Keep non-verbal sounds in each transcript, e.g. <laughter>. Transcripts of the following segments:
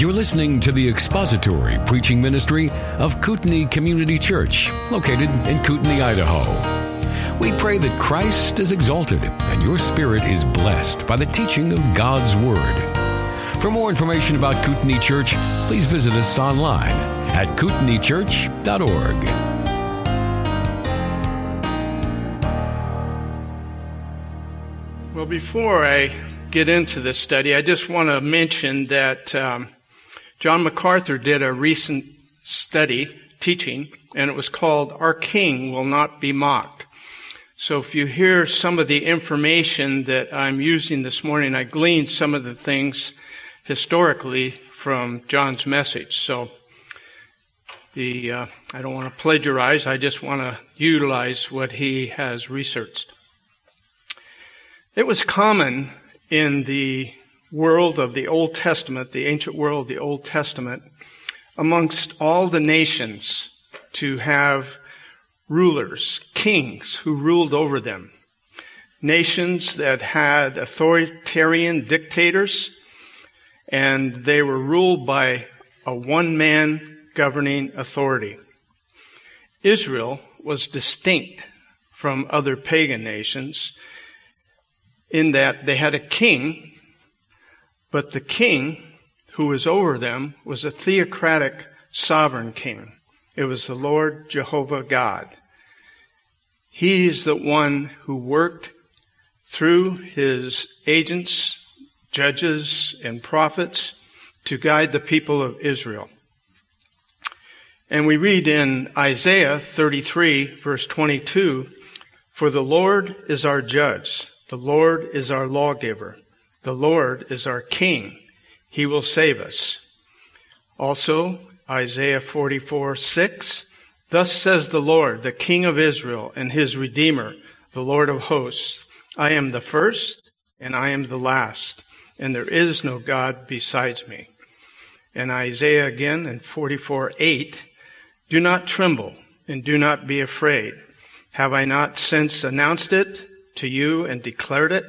You're listening to the expository preaching ministry of Kootenai Community Church, located in Kootenai, Idaho. We pray that Christ is exalted and your spirit is blessed by the teaching of God's Word. For more information about Kootenai Church, please visit us online at kootenaichurch.org. Well, before I get into this study, I just want to mention that um, John MacArthur did a recent study, teaching, and it was called Our King Will Not Be Mocked. So if you hear some of the information that I'm using this morning, I gleaned some of the things historically from John's message. So the uh, I don't want to plagiarize. I just want to utilize what he has researched. It was common in the world of the Old Testament, the ancient world, the Old Testament, amongst all the nations to have rulers, kings who ruled over them. Nations that had authoritarian dictators and they were ruled by a one man governing authority. Israel was distinct from other pagan nations in that they had a king but the king who was over them was a theocratic sovereign king. It was the Lord Jehovah God. He is the one who worked through his agents, judges, and prophets to guide the people of Israel. And we read in Isaiah 33 verse 22, For the Lord is our judge, the Lord is our lawgiver. The Lord is our King. He will save us. Also, Isaiah 44, 6. Thus says the Lord, the King of Israel and his Redeemer, the Lord of hosts. I am the first and I am the last, and there is no God besides me. And Isaiah again in 44, 8. Do not tremble and do not be afraid. Have I not since announced it to you and declared it?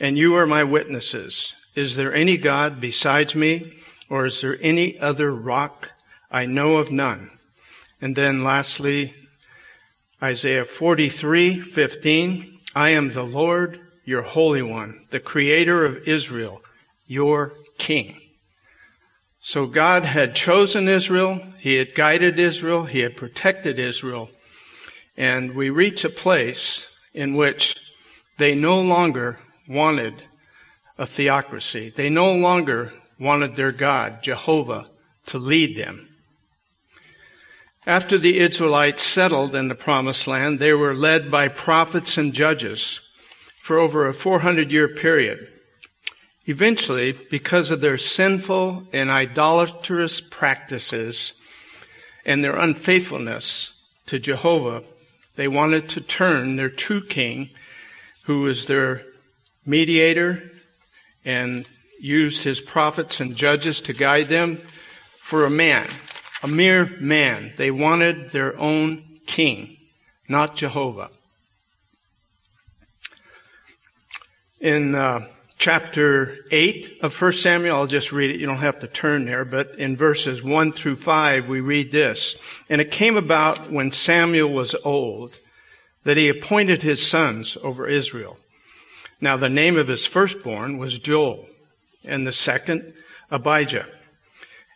And you are my witnesses. Is there any God besides me, or is there any other rock? I know of none. And then lastly, Isaiah 43, 15. I am the Lord, your Holy One, the Creator of Israel, your King. So God had chosen Israel, He had guided Israel, He had protected Israel, and we reach a place in which they no longer wanted a theocracy. They no longer wanted their God, Jehovah, to lead them. After the Israelites settled in the promised land, they were led by prophets and judges for over a 400 year period. Eventually, because of their sinful and idolatrous practices and their unfaithfulness to Jehovah, they wanted to turn their true king, who was their mediator and used his prophets and judges to guide them for a man, a mere man. They wanted their own king, not Jehovah. In uh, chapter 8 of 1 Samuel, I'll just read it. You don't have to turn there, but in verses 1 through 5, we read this. And it came about when Samuel was old that he appointed his sons over Israel. Now the name of his firstborn was Joel, and the second Abijah.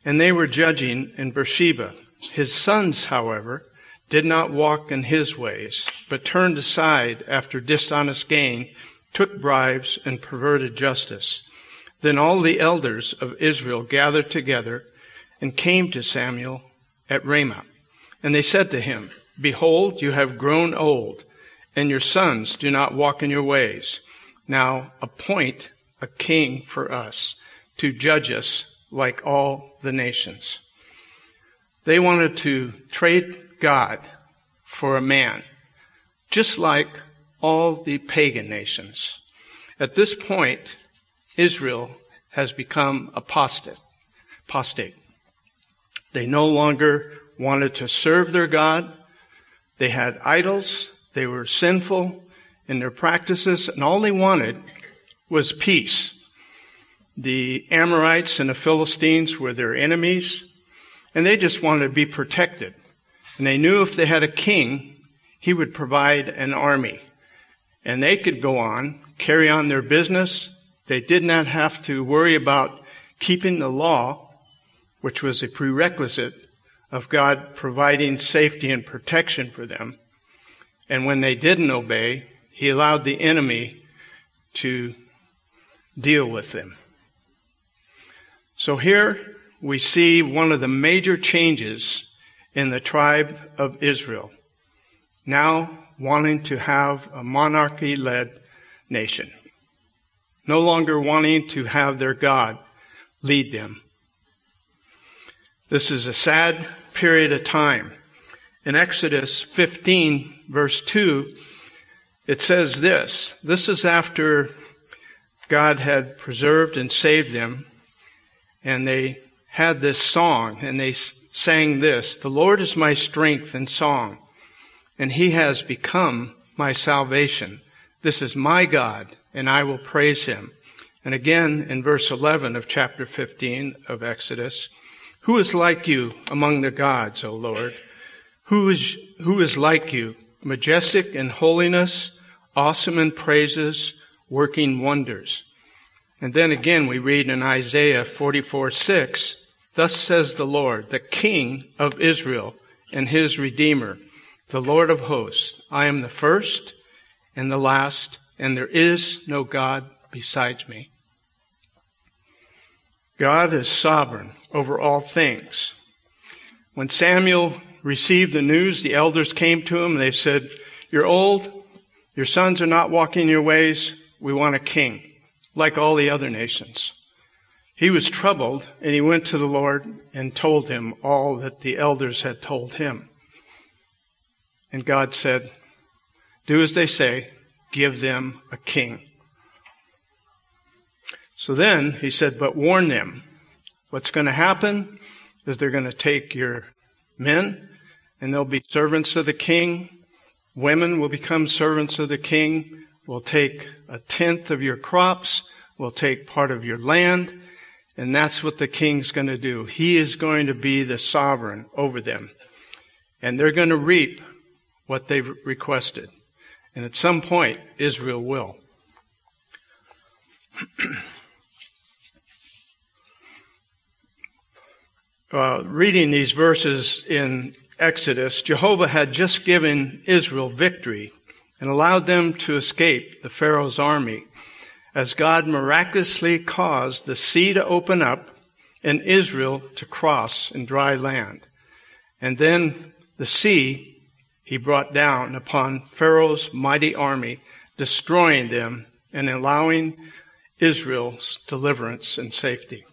And they were judging in Beersheba. His sons, however, did not walk in his ways, but turned aside after dishonest gain, took bribes, and perverted justice. Then all the elders of Israel gathered together and came to Samuel at Ramah. And they said to him, Behold, you have grown old, and your sons do not walk in your ways. Now appoint a king for us to judge us like all the nations. They wanted to trade God for a man, just like all the pagan nations. At this point, Israel has become apostate. apostate. They no longer wanted to serve their God. They had idols. They were sinful in their practices, and all they wanted was peace. The Amorites and the Philistines were their enemies, and they just wanted to be protected. And they knew if they had a king, he would provide an army. And they could go on, carry on their business. They did not have to worry about keeping the law, which was a prerequisite of God providing safety and protection for them. And when they didn't obey, he allowed the enemy to deal with them. So here we see one of the major changes in the tribe of Israel. Now wanting to have a monarchy led nation. No longer wanting to have their God lead them. This is a sad period of time. In Exodus 15 verse 2, it says this. This is after God had preserved and saved them and they had this song and they sang this, the Lord is my strength and song and he has become my salvation. This is my God and I will praise him. And again in verse 11 of chapter 15 of Exodus, who is like you among the gods, O Lord? Who is, who is like you, majestic in holiness, awesome in praises, working wonders? And then again we read in Isaiah 44, 6, Thus says the Lord, the King of Israel and his Redeemer, the Lord of hosts, I am the first and the last, and there is no God besides me. God is sovereign over all things. When Samuel received the news, the elders came to him and they said, You're old, your sons are not walking your ways, we want a king like all the other nations. He was troubled and he went to the Lord and told him all that the elders had told him. And God said, do as they say, give them a king. So then he said, but warn them. What's going to happen is they're going to take your men and they'll be servants of the king. Women will become servants of the king will take a tenth of your crops, will take part of your land, and that's what the king's going to do. He is going to be the sovereign over them. And they're going to reap what they've requested. And at some point, Israel will. <clears throat> uh, reading these verses in Exodus, Jehovah had just given Israel victory and allowed them to escape the Pharaoh's army as God miraculously caused the sea to open up and Israel to cross in dry land. And then the sea he brought down upon Pharaoh's mighty army, destroying them and allowing Israel's deliverance and safety.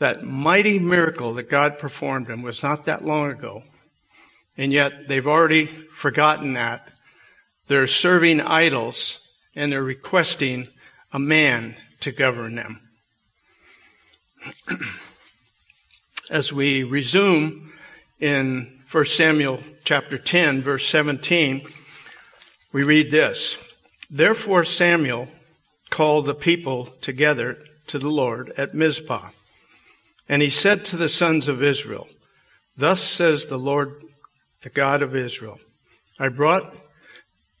That mighty miracle that God performed in was not that long ago. And yet they've already forgotten that they're serving idols and they're requesting a man to govern them. <clears throat> As we resume in 1 Samuel chapter 10 verse 17, we read this. Therefore Samuel called the people together to the Lord at Mizpah. And he said to the sons of Israel, Thus says the Lord, the God of Israel, I brought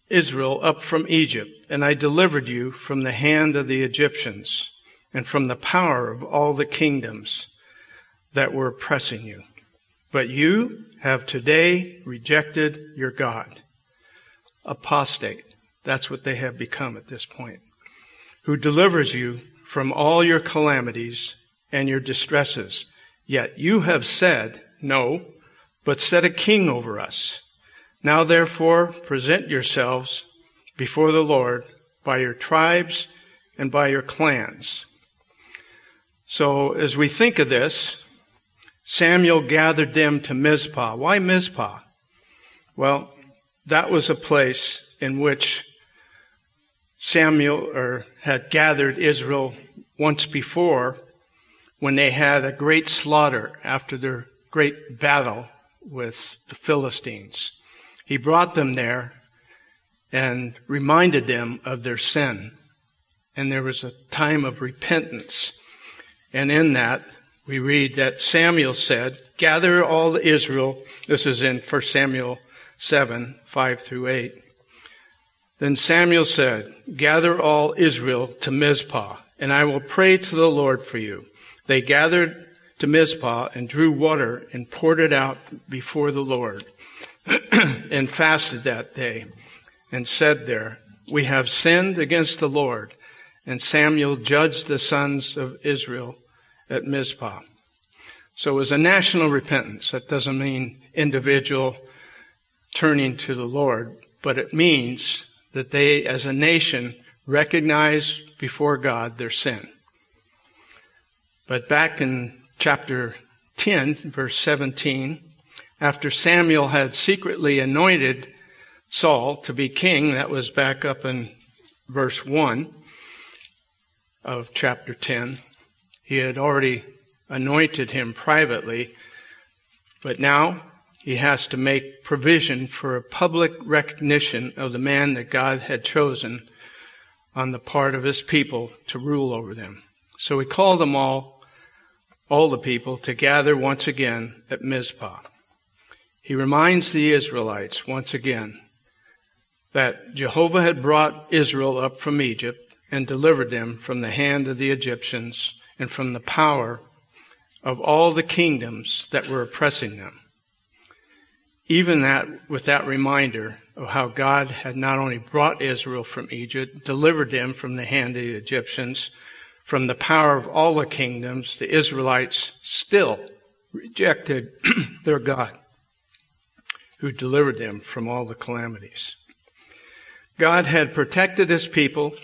Israel up from Egypt, and I delivered you from the hand of the Egyptians and from the power of all the kingdoms that were oppressing you. But you have today rejected your God. Apostate. That's what they have become at this point. Who delivers you from all your calamities and your distresses. Yet you have said, no, but set a king over us now therefore present yourselves before the Lord by your tribes and by your clans. So as we think of this, Samuel gathered them to Mizpah. Why Mizpah? Well, that was a place in which Samuel or had gathered Israel once before when they had a great slaughter after their great battle with the Philistines. He brought them there and reminded them of their sin and there was a time of repentance. And in that, we read that Samuel said, Gather all Israel. This is in 1 Samuel 7, 5 through 8. Then Samuel said, Gather all Israel to Mizpah, and I will pray to the Lord for you. They gathered to Mizpah and drew water and poured it out before the Lord <clears throat> and fasted that day and said there, We have sinned against the Lord. And Samuel judged the sons of Israel at Mizpah. So it was a national repentance. That doesn't mean individual turning to the Lord, but it means that they, as a nation, recognize before God their sin. But back in chapter 10, verse 17, after Samuel had secretly anointed Saul to be king, that was back up in verse 1 of chapter 10. He had already anointed him privately, but now he has to make provision for a public recognition of the man that God had chosen on the part of his people to rule over them. So he called them all, all the people, to gather once again at Mizpah. He reminds the Israelites once again that Jehovah had brought Israel up from Egypt and delivered them from the hand of the Egyptians and from the power of all the kingdoms that were oppressing them. Even that, with that reminder of how God had not only brought Israel from Egypt, delivered them from the hand of the Egyptians, from the power of all the kingdoms, the Israelites still rejected <clears throat> their God, who delivered them from all the calamities. God had protected his people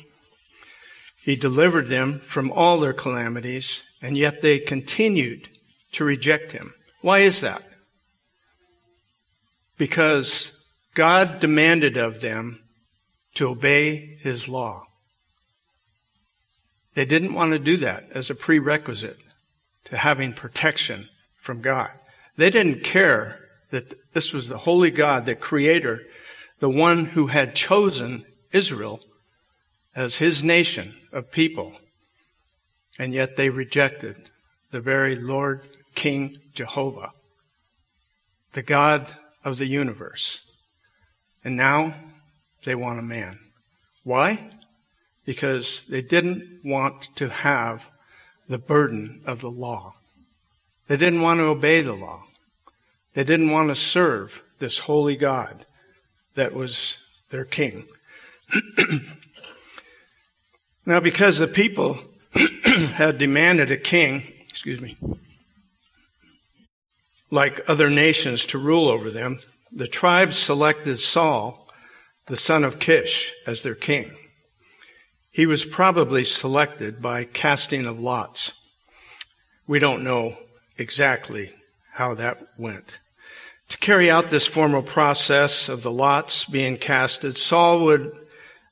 he delivered them from all their calamities, and yet they continued to reject him. Why is that? Because God demanded of them to obey his law. They didn't want to do that as a prerequisite to having protection from God. They didn't care that this was the holy God, the creator, the one who had chosen Israel as his nation of people, and yet they rejected the very Lord King Jehovah, the God of the universe. And now they want a man. Why? Because they didn't want to have the burden of the law. They didn't want to obey the law. They didn't want to serve this holy God that was their king. <clears throat> Now, because the people <clears throat> had demanded a king, excuse me, like other nations to rule over them, the tribes selected Saul, the son of Kish, as their king. He was probably selected by casting of lots. We don't know exactly how that went. To carry out this formal process of the lots being casted, Saul would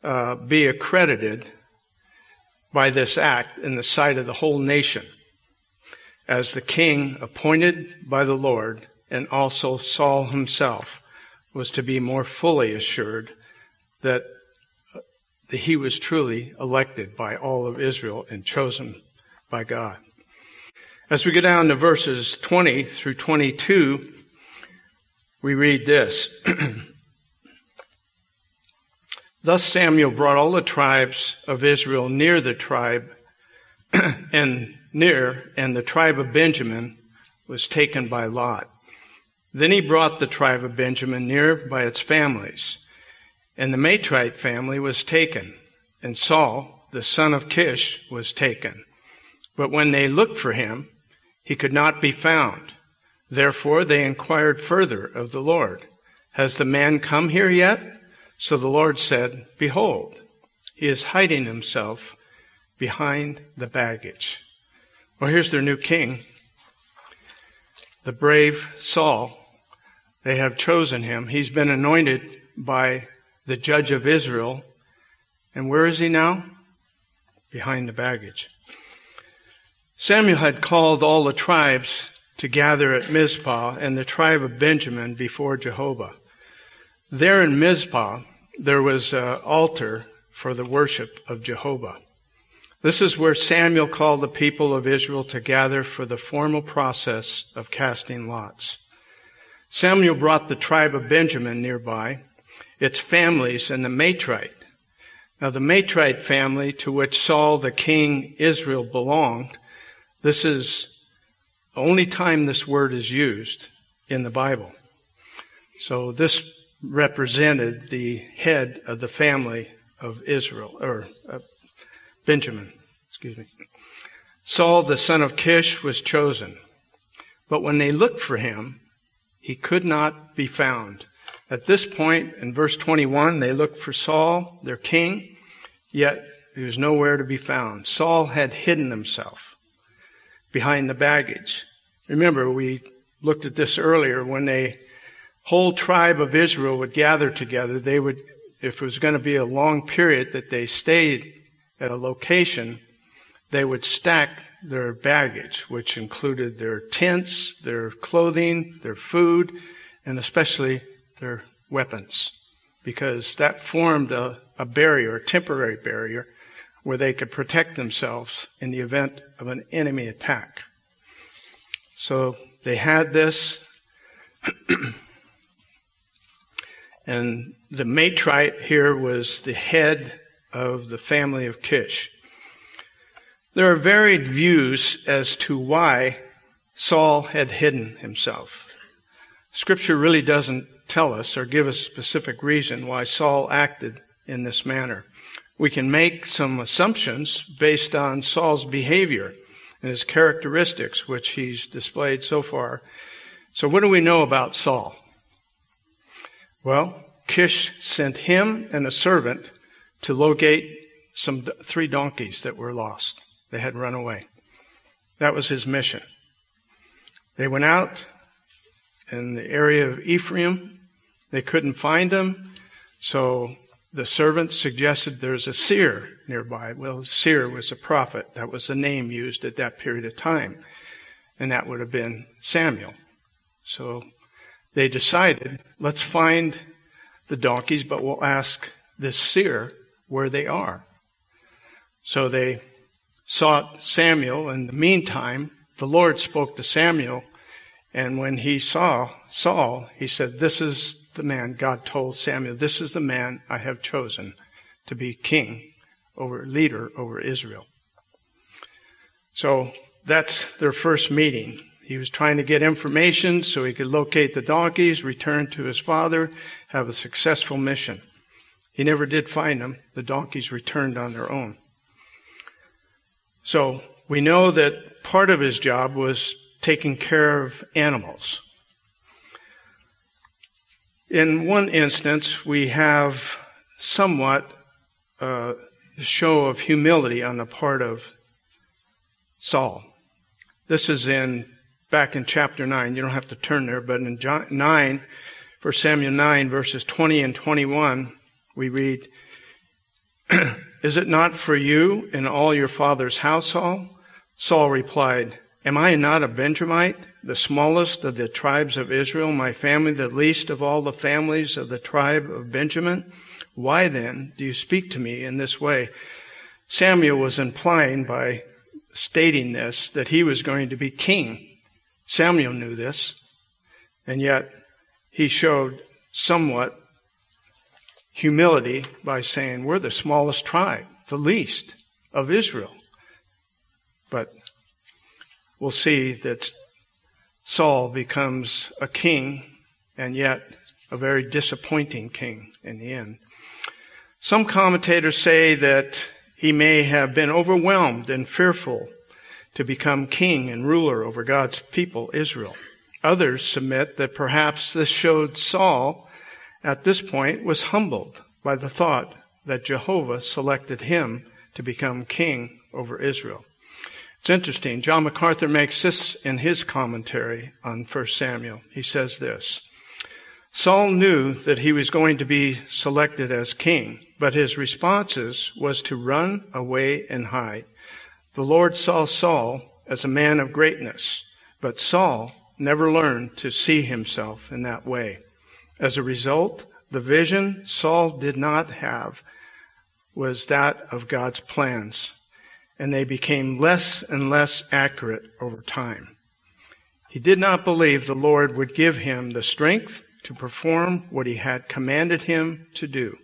uh, be accredited by this act in the sight of the whole nation as the king appointed by the Lord, and also Saul himself was to be more fully assured that, that he was truly elected by all of Israel and chosen by God. As we go down to verses 20 through 22, we read this. <clears throat> Thus Samuel brought all the tribes of Israel near the tribe <clears throat> and near, and the tribe of Benjamin was taken by Lot. Then he brought the tribe of Benjamin near by its families, and the Matrite family was taken, and Saul, the son of Kish, was taken. But when they looked for him, he could not be found. Therefore they inquired further of the Lord, Has the man come here yet? So the Lord said, Behold, he is hiding himself behind the baggage. Well, here's their new king, the brave Saul. They have chosen him. He's been anointed by the judge of Israel. And where is he now? Behind the baggage. Samuel had called all the tribes to gather at Mizpah and the tribe of Benjamin before Jehovah. There in Mizpah, there was an altar for the worship of Jehovah. This is where Samuel called the people of Israel to gather for the formal process of casting lots. Samuel brought the tribe of Benjamin nearby, its families, and the Matrite. Now, the Matrite family to which Saul, the king Israel, belonged, this is the only time this word is used in the Bible. So this represented the head of the family of Israel, or uh, Benjamin, excuse me. Saul, the son of Kish, was chosen. But when they looked for him, he could not be found. At this point, in verse 21, they looked for Saul, their king, yet he was nowhere to be found. Saul had hidden himself behind the baggage. Remember, we looked at this earlier when a whole tribe of Israel would gather together. They would, if it was going to be a long period that they stayed at a location, they would stack their baggage, which included their tents, their clothing, their food, and especially their weapons, because that formed a, a barrier, a temporary barrier, where they could protect themselves in the event of an enemy attack. So they had this. <clears throat> and the Matrite here was the head of the family of Kish. There are varied views as to why Saul had hidden himself. Scripture really doesn't tell us or give us specific reason why Saul acted in this manner. We can make some assumptions based on Saul's behavior and his characteristics, which he's displayed so far. So what do we know about Saul? Well, Kish sent him and a servant to locate some three donkeys that were lost. They had run away. That was his mission. They went out in the area of Ephraim. They couldn't find them, so the servants suggested there's a seer nearby. Well, seer was a prophet. That was the name used at that period of time. And that would have been Samuel. So they decided, let's find the donkeys, but we'll ask this seer where they are. So they sought Samuel. In the meantime, the Lord spoke to Samuel. And when he saw Saul, he said, This is the man, God told Samuel, This is the man I have chosen to be king over, leader over Israel. So that's their first meeting. He was trying to get information so he could locate the donkeys, return to his father, have a successful mission. He never did find them. The donkeys returned on their own. So we know that part of his job was taking care of animals. In one instance, we have somewhat uh, a show of humility on the part of Saul. This is in back in chapter 9. You don't have to turn there, but in John, 9, 1 Samuel 9, verses 20 and 21, we read, <clears throat> Is it not for you and all your father's household? Saul replied, Am I not a Benjamite, the smallest of the tribes of Israel, my family the least of all the families of the tribe of Benjamin? Why then do you speak to me in this way? Samuel was implying by stating this that he was going to be king. Samuel knew this, and yet he showed somewhat humility by saying, We're the smallest tribe, the least of Israel. But we'll see that Saul becomes a king, and yet a very disappointing king in the end. Some commentators say that he may have been overwhelmed and fearful to become king and ruler over God's people, Israel. Others submit that perhaps this showed Saul at this point was humbled by the thought that Jehovah selected him to become king over Israel. It's interesting. John MacArthur makes this in his commentary on 1 Samuel. He says this. Saul knew that he was going to be selected as king, but his responses was to run away and hide. The Lord saw Saul as a man of greatness, but Saul never learned to see himself in that way. As a result, the vision Saul did not have was that of God's plans. And they became less and less accurate over time. He did not believe the Lord would give him the strength to perform what he had commanded him to do.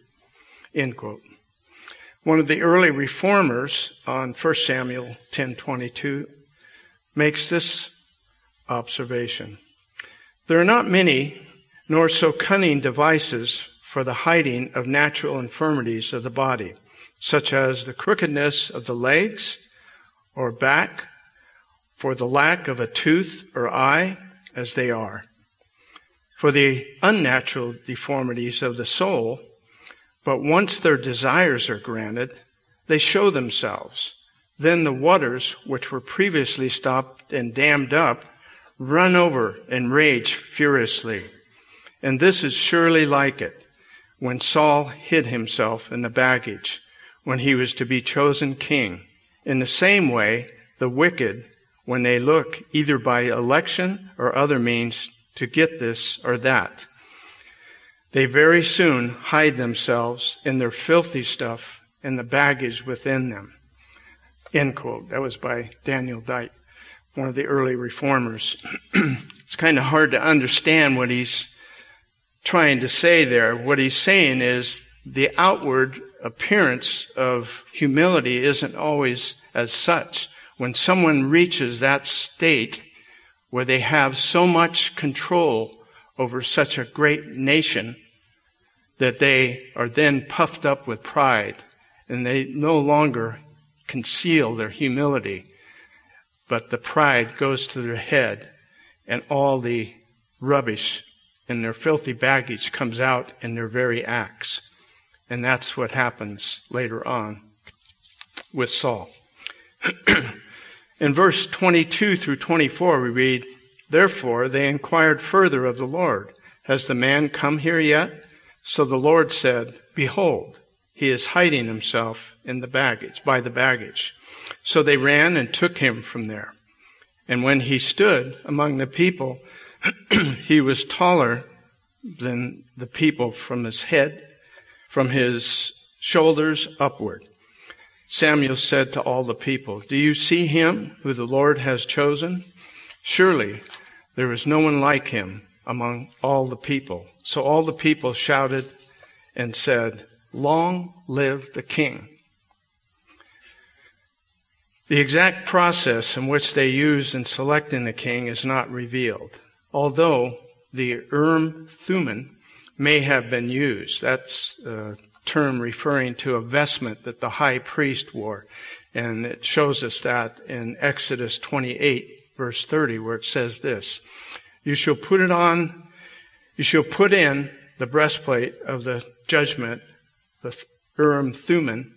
One of the early reformers on 1 Samuel 10:22 makes this observation. There are not many nor so cunning devices for the hiding of natural infirmities of the body, such as the crookedness of the legs or back, for the lack of a tooth or eye, as they are. For the unnatural deformities of the soul, but once their desires are granted, they show themselves. Then the waters, which were previously stopped and dammed up, run over and rage furiously. And this is surely like it when Saul hid himself in the baggage when he was to be chosen king. In the same way, the wicked, when they look either by election or other means to get this or that, they very soon hide themselves in their filthy stuff and the baggage within them. End quote. That was by Daniel Dyke, one of the early reformers. <clears throat> it's kind of hard to understand what he's trying to say there. What he's saying is the outward appearance of humility isn't always as such. When someone reaches that state where they have so much control over such a great nation that they are then puffed up with pride and they no longer conceal their humility, but the pride goes to their head and all the rubbish and their filthy baggage comes out in their very acts. And that's what happens later on with Saul. <clears throat> in verse 22 through 24, we read, Therefore they inquired further of the Lord, Has the man come here yet? So the Lord said, Behold, he is hiding himself in the baggage, by the baggage. So they ran and took him from there. And when he stood among the people, <clears throat> he was taller than the people from his head, from his shoulders upward. Samuel said to all the people, Do you see him who the Lord has chosen? Surely there is no one like him among all the people. So all the people shouted and said, Long live the king. The exact process in which they used in selecting the king is not revealed, although the Urim Thummim may have been used. That's a term referring to a vestment that the high priest wore. And it shows us that in Exodus 28, verse 30, where it says this You shall put it on you shall put in the breastplate of the judgment, the Urim Thummim,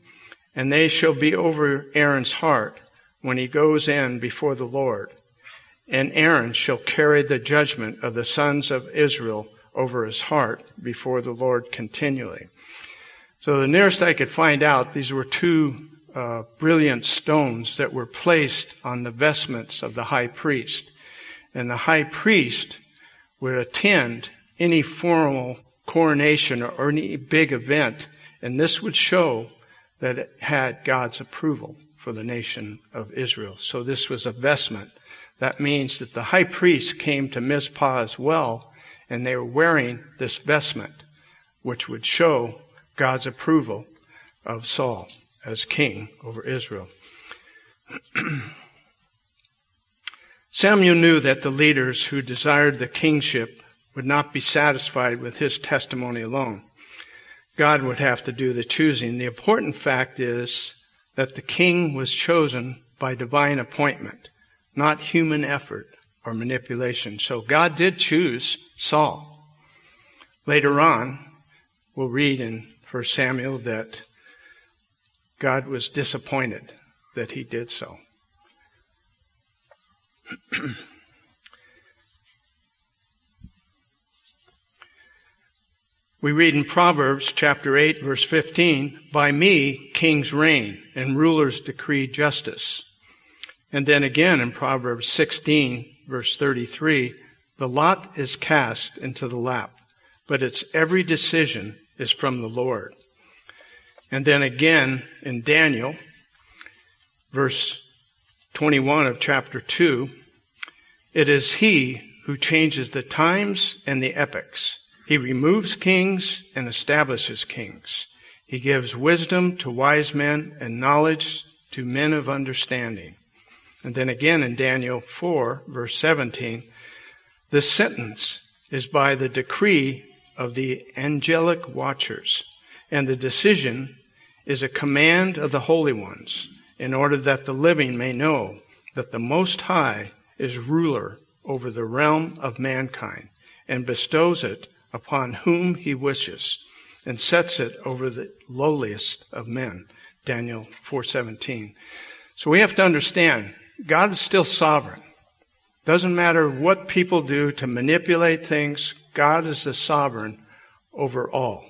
and they shall be over Aaron's heart when he goes in before the Lord. And Aaron shall carry the judgment of the sons of Israel over his heart before the Lord continually. So the nearest I could find out, these were two uh, brilliant stones that were placed on the vestments of the high priest. And the high priest would attend any formal coronation or any big event, and this would show that it had God's approval for the nation of Israel. So this was a vestment. That means that the high priest came to Mizpah as well, and they were wearing this vestment, which would show God's approval of Saul as king over Israel. <clears throat> Samuel knew that the leaders who desired the kingship would not be satisfied with his testimony alone. God would have to do the choosing. The important fact is that the king was chosen by divine appointment, not human effort or manipulation. So God did choose Saul. Later on, we'll read in 1 Samuel that God was disappointed that he did so. <clears throat> We read in Proverbs chapter 8 verse 15, by me kings reign and rulers decree justice. And then again in Proverbs 16 verse 33, the lot is cast into the lap, but its every decision is from the Lord. And then again in Daniel, verse 21 of chapter 2, it is he who changes the times and the epochs. He removes kings and establishes kings. He gives wisdom to wise men and knowledge to men of understanding. And then again in Daniel 4, verse 17, this sentence is by the decree of the angelic watchers, and the decision is a command of the holy ones, in order that the living may know that the Most High is ruler over the realm of mankind, and bestows it upon whom he wishes, and sets it over the lowliest of men. Daniel 4:17. So we have to understand God is still sovereign. Doesn't matter what people do to manipulate things, God is the sovereign over all.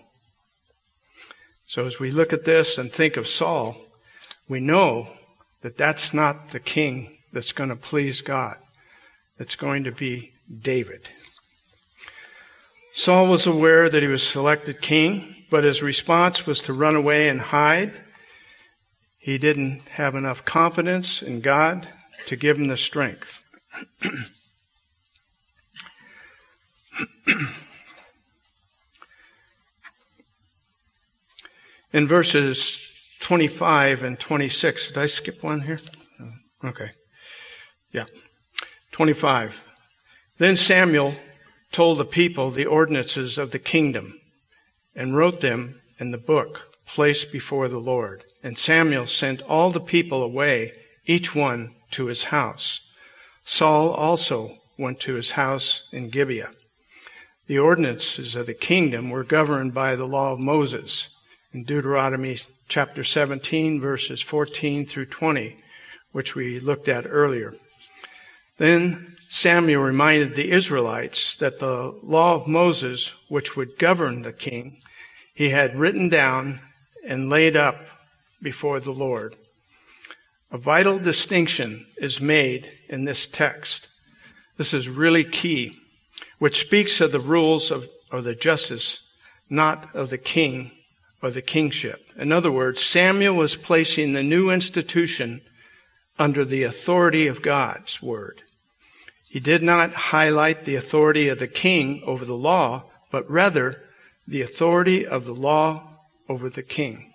So as we look at this and think of Saul, we know that that's not the king that's going to please God. It's going to be David. Saul was aware that he was selected king, but his response was to run away and hide. He didn't have enough confidence in God to give him the strength. <clears throat> in verses 25 and 26, did I skip one here? Okay. Yeah. 25. Then Samuel told the people the ordinances of the kingdom and wrote them in the book placed before the Lord. And Samuel sent all the people away, each one to his house. Saul also went to his house in Gibeah. The ordinances of the kingdom were governed by the law of Moses in Deuteronomy chapter 17 verses 14 through 20, which we looked at earlier. Then Samuel reminded the Israelites that the law of Moses, which would govern the king, he had written down and laid up before the Lord. A vital distinction is made in this text. This is really key, which speaks of the rules of, of the justice, not of the king or the kingship. In other words, Samuel was placing the new institution under the authority of God's word. He did not highlight the authority of the king over the law, but rather the authority of the law over the king.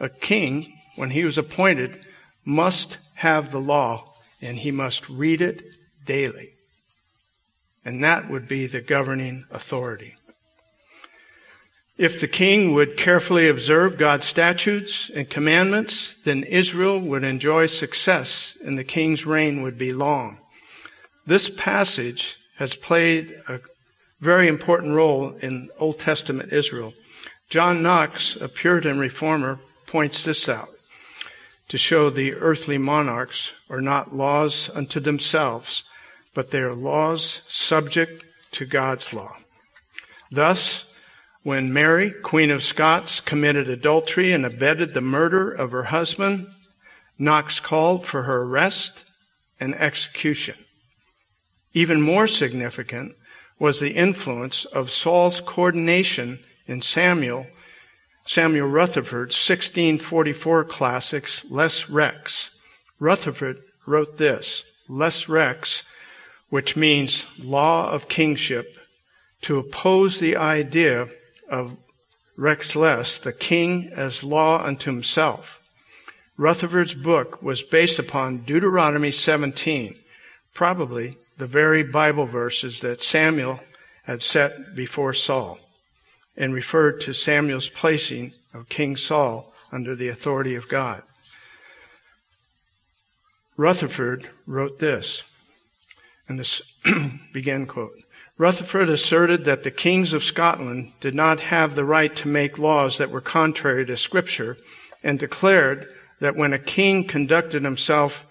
A king, when he was appointed, must have the law and he must read it daily. And that would be the governing authority. If the king would carefully observe God's statutes and commandments, then Israel would enjoy success and the king's reign would be long. This passage has played a very important role in Old Testament Israel. John Knox, a Puritan reformer, points this out to show the earthly monarchs are not laws unto themselves, but they are laws subject to God's law. Thus, when Mary, Queen of Scots, committed adultery and abetted the murder of her husband, Knox called for her arrest and execution. Even more significant was the influence of Saul's coordination in Samuel, Samuel Rutherford's 1644 classics, Lex Rex. Rutherford wrote this, Lex Rex, which means law of kingship, to oppose the idea of Rex Lex, the king as law unto himself. Rutherford's book was based upon Deuteronomy 17, probably the very Bible verses that Samuel had set before Saul and referred to Samuel's placing of King Saul under the authority of God. Rutherford wrote this, and this <clears throat> began quote. Rutherford asserted that the kings of Scotland did not have the right to make laws that were contrary to scripture and declared that when a king conducted himself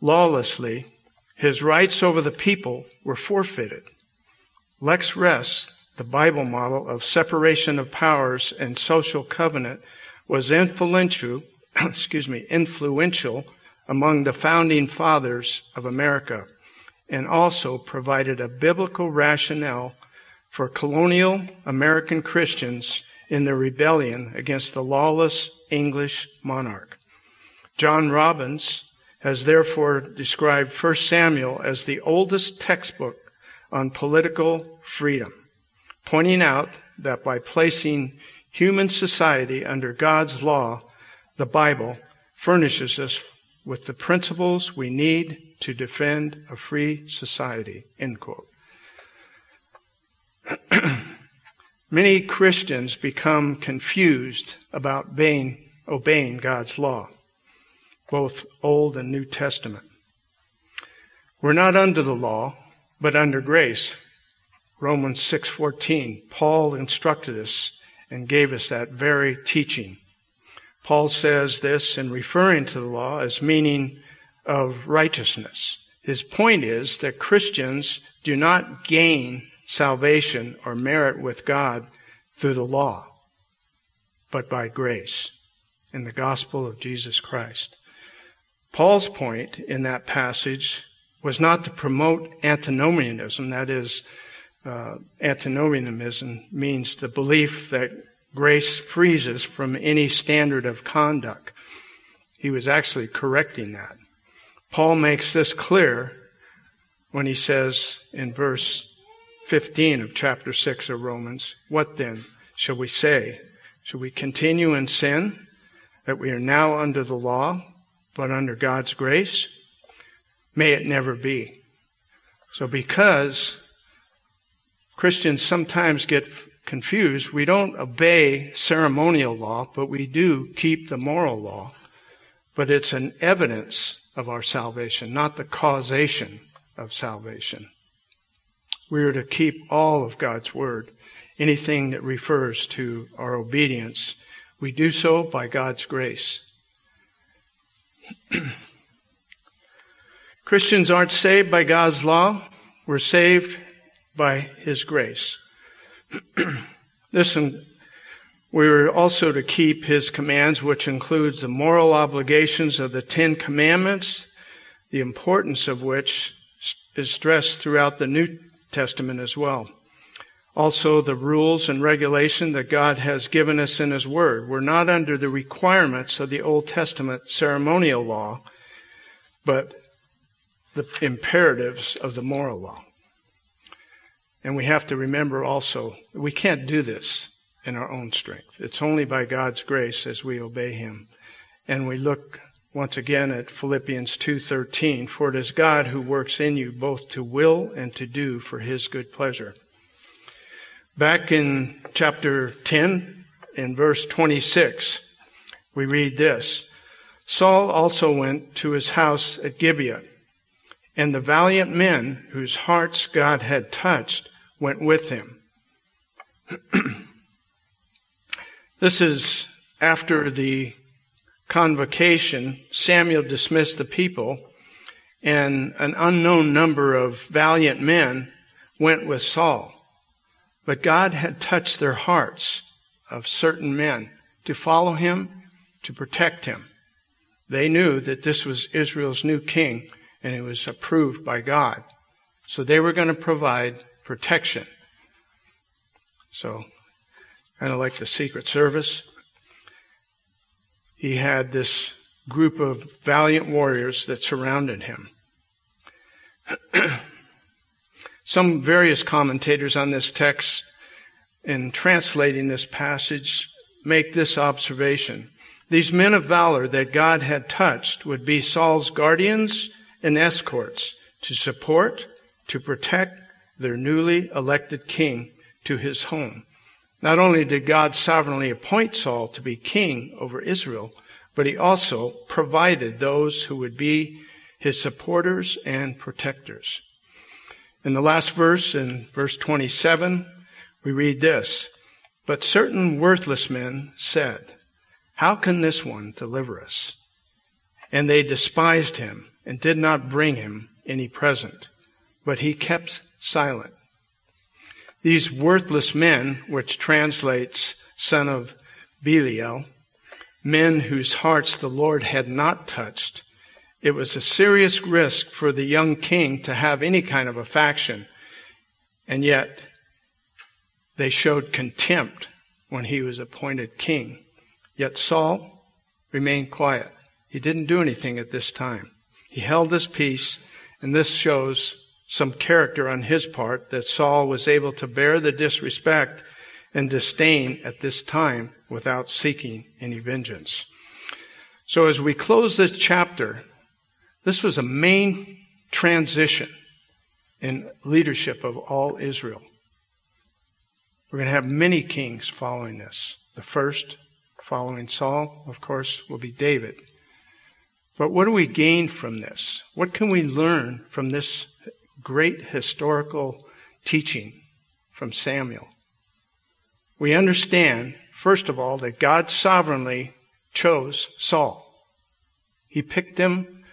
lawlessly, his rights over the people were forfeited. Lex Rex, the Bible model of separation of powers and social covenant, was influential, <clears throat> excuse me, influential among the founding fathers of America and also provided a biblical rationale for colonial American Christians in their rebellion against the lawless English monarch. John Robbins has therefore described 1 Samuel as the oldest textbook on political freedom, pointing out that by placing human society under God's law, the Bible furnishes us with the principles we need to defend a free society. End quote. <clears throat> Many Christians become confused about obeying, obeying God's law, both Old and New Testament. We're not under the law, but under grace. Romans 6:14. Paul instructed us and gave us that very teaching. Paul says this in referring to the law as meaning of righteousness. His point is that Christians do not gain salvation or merit with God through the law, but by grace in the gospel of Jesus Christ. Paul's point in that passage was not to promote antinomianism, that is, uh, antinomianism means the belief that grace frees us from any standard of conduct. He was actually correcting that. Paul makes this clear when he says in verse 15 of chapter 6 of Romans, What then shall we say? Shall we continue in sin that we are now under the law, but under God's grace? May it never be. So because Christians sometimes get confused. We don't obey ceremonial law, but we do keep the moral law. But it's an evidence of our salvation, not the causation of salvation. We are to keep all of God's word, anything that refers to our obedience. We do so by God's grace. <clears throat> Christians aren't saved by God's law. We're saved by His grace. <clears throat> Listen, we are also to keep His commands, which includes the moral obligations of the Ten Commandments, the importance of which is stressed throughout the New Testament as well. Also, the rules and regulation that God has given us in His Word. We're not under the requirements of the Old Testament ceremonial law, but the imperatives of the moral law. And we have to remember also, we can't do this in our own strength. It's only by God's grace as we obey Him. And we look once again at Philippians 2:13, for it is God who works in you both to will and to do for his good pleasure. Back in chapter 10 in verse 26, we read this. Saul also went to his house at Gibeah, and the valiant men whose hearts God had touched went with him. <clears throat> this is after the convocation, Samuel dismissed the people, and an unknown number of valiant men went with Saul. But God had touched their hearts of certain men to follow him, to protect him. They knew that this was Israel's new king, and it was approved by God. So they were going to provide protection. So, kind of like the Secret Service, he had this group of valiant warriors that surrounded him. <clears throat> Some various commentators on this text, in translating this passage, make this observation. These men of valor that God had touched would be Saul's guardians and escorts to support, to protect, their newly elected king to his home. Not only did God sovereignly appoint Saul to be king over Israel, but he also provided those who would be his supporters and protectors. In the last verse, in verse 27, we read this, But certain worthless men said, How can this one deliver us? And they despised him and did not bring him any present, but he kept silent. These worthless men, which translates son of Belial, men whose hearts the Lord had not touched, it was a serious risk for the young king to have any kind of a faction. And yet, they showed contempt when he was appointed king. Yet Saul remained quiet. He didn't do anything at this time. He held his peace, and this shows some character on his part that Saul was able to bear the disrespect and disdain at this time without seeking any vengeance. So as we close this chapter, this was a main transition in leadership of all Israel. We're going to have many kings following this. The first, following Saul, of course, will be David. But what do we gain from this? What can we learn from this great historical teaching from Samuel? We understand, first of all, that God sovereignly chose Saul. He picked him.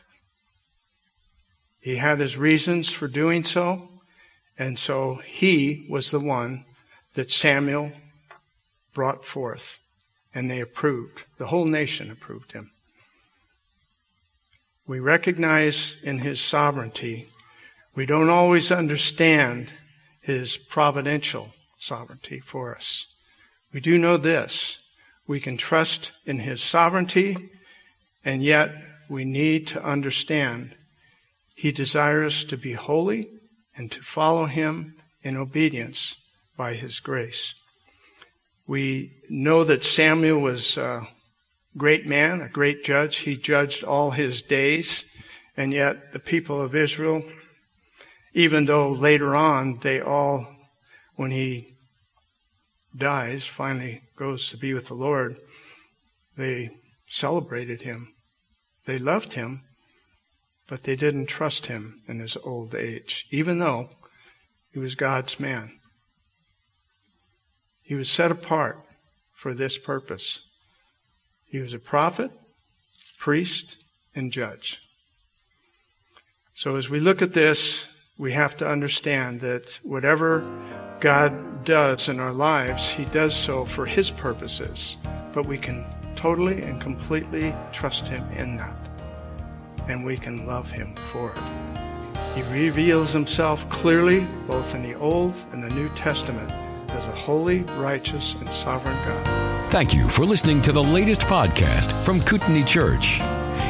He had his reasons for doing so. And so he was the one that Samuel brought forth. And they approved. The whole nation approved him. We recognize in his sovereignty. We don't always understand his providential sovereignty for us. We do know this. We can trust in his sovereignty, and yet we need to understand he desires to be holy and to follow him in obedience by his grace. We know that Samuel was a great man, a great judge. He judged all his days. And yet the people of Israel, even though later on they all, when he dies, finally goes to be with the Lord, they celebrated him. They loved him, but they didn't trust him in his old age, even though he was God's man. He was set apart for this purpose. He was a prophet, priest, and judge. So as we look at this, we have to understand that whatever God does in our lives, He does so for His purposes. But we can totally and completely trust Him in that. And we can love Him for it. He reveals Himself clearly, both in the Old and the New Testament, as a holy, righteous, and sovereign God. Thank you for listening to the latest podcast from Kootenai Church.